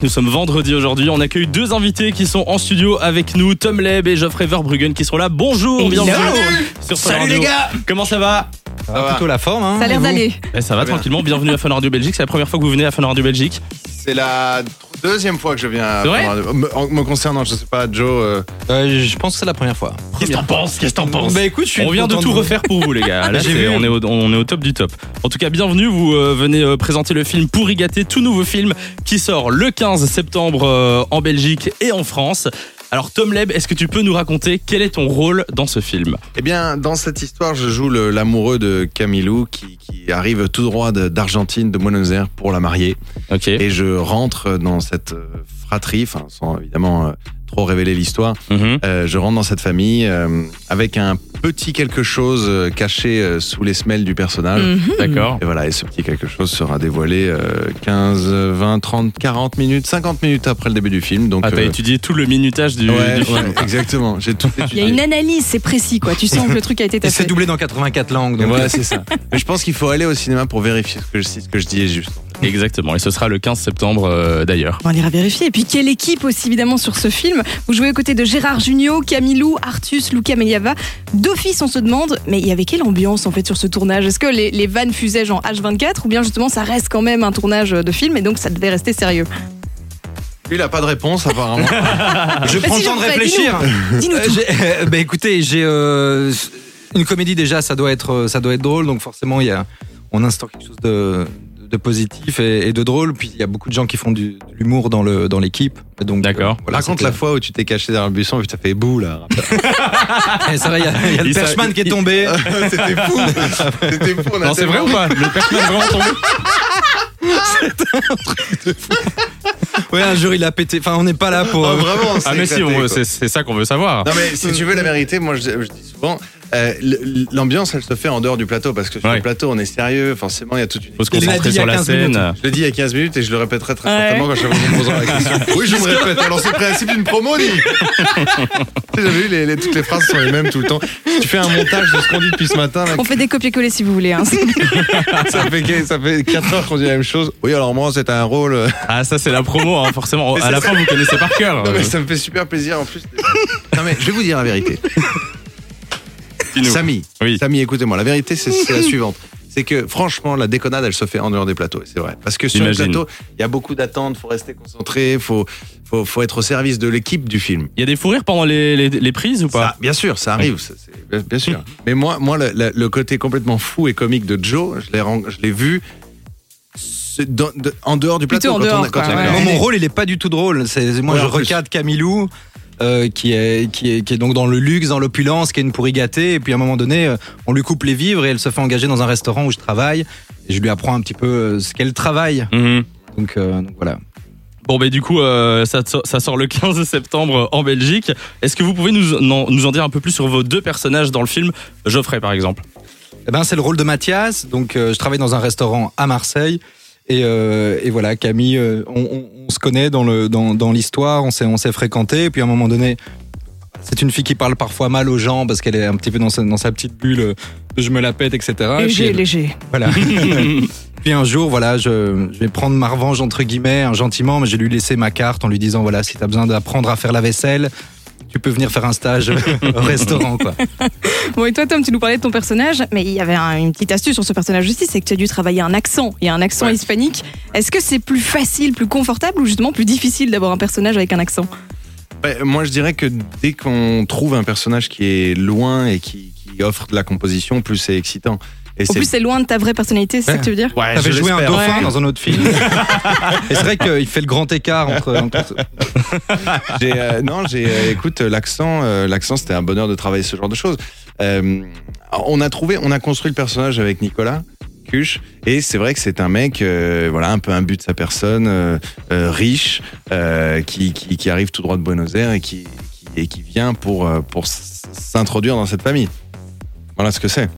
Nous sommes vendredi aujourd'hui. On accueille deux invités qui sont en studio avec nous, Tom Leb et Geoffrey Verbruggen qui sont là. Bonjour, bienvenue sur Fun Salut Radio. les gars Comment ça va Ça va plutôt la forme, hein Ça a l'air d'aller. Eh, Ça va Très bien. tranquillement. Bienvenue à Fun Radio Belgique. C'est la première fois que vous venez à Fun Radio Belgique. C'est la deuxième fois que je viens. à- C'est vrai me, en me concernant, je sais pas, Joe. euh, Euh, Je pense que c'est la première fois. Qu'est-ce que t'en penses Qu'est-ce que t'en penses Bah écoute, je suis On vient de content tout refaire pour vous les gars. Là, J'ai c'est- vu. on, est au, on est au top du top. En tout cas, bienvenue. Vous euh, venez euh, présenter le film Pour y gâter, tout nouveau film qui sort le 15 septembre euh, en Belgique et en France. Alors Tom Leb, est-ce que tu peux nous raconter quel est ton rôle dans ce film? Eh bien, dans cette histoire, je joue l'amoureux de Camilou qui, qui arrive tout droit d'Argentine, de Buenos Aires, pour la marier. Et je rentre dans cette euh, fratrie, enfin, sans évidemment euh, trop révéler l'histoire. Mhm. Euh, je rentre dans cette famille euh, avec un petit quelque chose euh, caché euh, sous les semelles du personnage. Mhm. D'accord. Et voilà, et ce petit quelque chose sera dévoilé euh, 15, 20, 30, 40 minutes, 50 minutes après le début du film. Donc, Ah, t'as euh, étudié tout le minutage du, ouais, du film. ouais, exactement. J'ai tout Il y a une analyse, c'est précis quoi. Tu sens que le truc a été Et c'est taffé. doublé dans 84 langues. Donc Voilà, c'est ça. Mais je pense qu'il faut aller au cinéma pour vérifier ce que je, si ce que je dis est juste. Exactement. Et ce sera le 15 septembre euh, d'ailleurs. On ira vérifier. Et puis quelle équipe aussi évidemment sur ce film. Vous jouez aux côtés de Gérard Jugnot, Camilou, Artus, Luca Meliava. D'office on se demande, mais il y avait quelle ambiance en fait sur ce tournage? Est-ce que les, les vannes fusaient genre H24 ou bien justement ça reste quand même un tournage de film et donc ça devait rester sérieux? Lui, il a pas de réponse, apparemment. je prends si, le temps de réfléchir. Dis-nous Euh, tout. euh, bah écoutez, j'ai euh, une comédie déjà, ça doit être, ça doit être drôle, donc forcément il y a, on instaure quelque chose de, de positif et, et de drôle. Puis il y a beaucoup de gens qui font du, de l'humour dans le dans l'équipe. Et Donc D'accord. euh, voilà, Raconte c'était- la fois où tu t'es caché derrière le buisson et tu t'as fait bout, là. Eh, c'est vrai, il y a, y a le perchman qui est tombé. C'était fou. C'était fou. on a Non, c'est vrai ou pas? Le personnage est vraiment tombé? Ouais, un jour il a pété. Enfin, on n'est pas là pour. Oh, euh, vraiment, on s'est Ah mais si, éclaté, c'est c'est ça qu'on veut savoir. Non mais si tu veux la vérité, moi je, je dis souvent, euh, l'ambiance elle se fait en dehors du plateau parce que sur Ouais. le plateau on est sérieux, forcément il y a toute une. Faut se concentrer sur la 15 scène. minutes. Je l'ai dit il y a 15 minutes et je le répéterai très Ouais. certainement quand fois qu'on me posera la question. Oui, je me répète. Alors c'est le principe d'une promo, dit. j'avais vu les, les- toutes les phrases sont les mêmes tout le temps. Tu fais un montage de ce qu'on dit depuis ce matin, là, On fait des copier-coller si vous voulez. hein. ça fait ça fait 4 heures qu'on dit la même chose. Oui, alors moi c'est un rôle. euh, Ah ça c'est la promo, hein, forcément. Mais À la fin vous connaissez par cœur. Non mais ça me fait super plaisir en plus. Non mais je vais vous dire la vérité. Samy, Oui. Samy, écoutez-moi, la vérité c'est la suivante. C'est que franchement, la déconnade, elle se fait en dehors des plateaux, et c'est vrai. Parce que sur J'imagine. le plateau, il y a beaucoup d'attentes, faut rester concentré, faut, faut, faut être au service de l'équipe du film. Il y a des fous rires pendant les, les, les prises ou pas? Ça, bien sûr, ça arrive, bien, sûr. Mais moi, moi le, le- le côté complètement fou et comique de Joe, je l'ai ren- je l'ai vu c'est dans- de- en dehors du plateau. en quand dehors, on a- quand quoi, on a- ouais. Moi, mon rôle, il est pas du tout drôle. C'est moi, Ouais, je recadre Camilou. Euh, qui est qui est qui est donc dans le luxe, dans l'opulence, qui est une pourri gâtée. Et puis à un moment donné, euh, on lui coupe les vivres et elle se fait engager dans un restaurant où je travaille. Et je lui apprends un petit peu euh, ce qu'est le travail. Mhm. Donc, euh, donc voilà. Bon bah du coup euh, ça, ça sort le 15 septembre en Belgique. Est-ce que vous pouvez nous, non, nous en dire un peu plus sur vos deux personnages dans le film? Geoffrey par exemple. Eh ben, c'est le rôle de Mathias. Donc, euh, je travaille dans un restaurant à Marseille. Et, euh, et voilà, Camille, on se connaît dans le dans, dans l'histoire, on s'est on s'est fréquenté. Et puis à un moment donné, c'est une fille qui parle parfois mal aux gens parce qu'elle est un petit peu dans sa, dans sa petite bulle euh, de je me la pète, etc. Et Léger, puis, léger. voilà. puis un jour, voilà, je, je vais prendre ma revanche entre guillemets, hein, gentiment, mais je vais lui laisser ma carte en lui disant voilà, si t'as besoin d'apprendre à faire la vaisselle, tu peux venir faire un stage au restaurant, quoi. Bon, et toi, Tom, tu nous parlais de ton personnage, mais il y avait un- une petite astuce sur ce personnage aussi, c'est que tu as dû travailler un accent. Il y a un accent Ouais. hispanique. Est-ce que c'est plus facile, plus confortable ou justement plus difficile d'avoir un personnage avec un accent? Ouais, moi, je dirais que dès qu'on trouve un personnage qui est loin et qui, qui offre de la composition, plus c'est excitant. Et En plus, c'est loin de ta vraie personnalité, c'est ça Ouais. que tu veux dire ouais, T'avais joué un dauphin Ouais. dans un autre film. Et c'est vrai qu'il fait le grand écart entre. euh, non, j'ai, euh, écoute, l'accent, euh, l'accent, c'était un bonheur de travailler ce genre de choses. Euh, on a trouvé, on a construit le personnage avec Nicolas Cuche, et c'est vrai que c'est un mec, euh, voilà, un peu un but de sa personne, euh, euh, riche, euh, qui, qui, qui arrive tout droit de Buenos Aires et qui, qui, et qui vient pour, pour s'introduire dans cette famille. Voilà ce que c'est.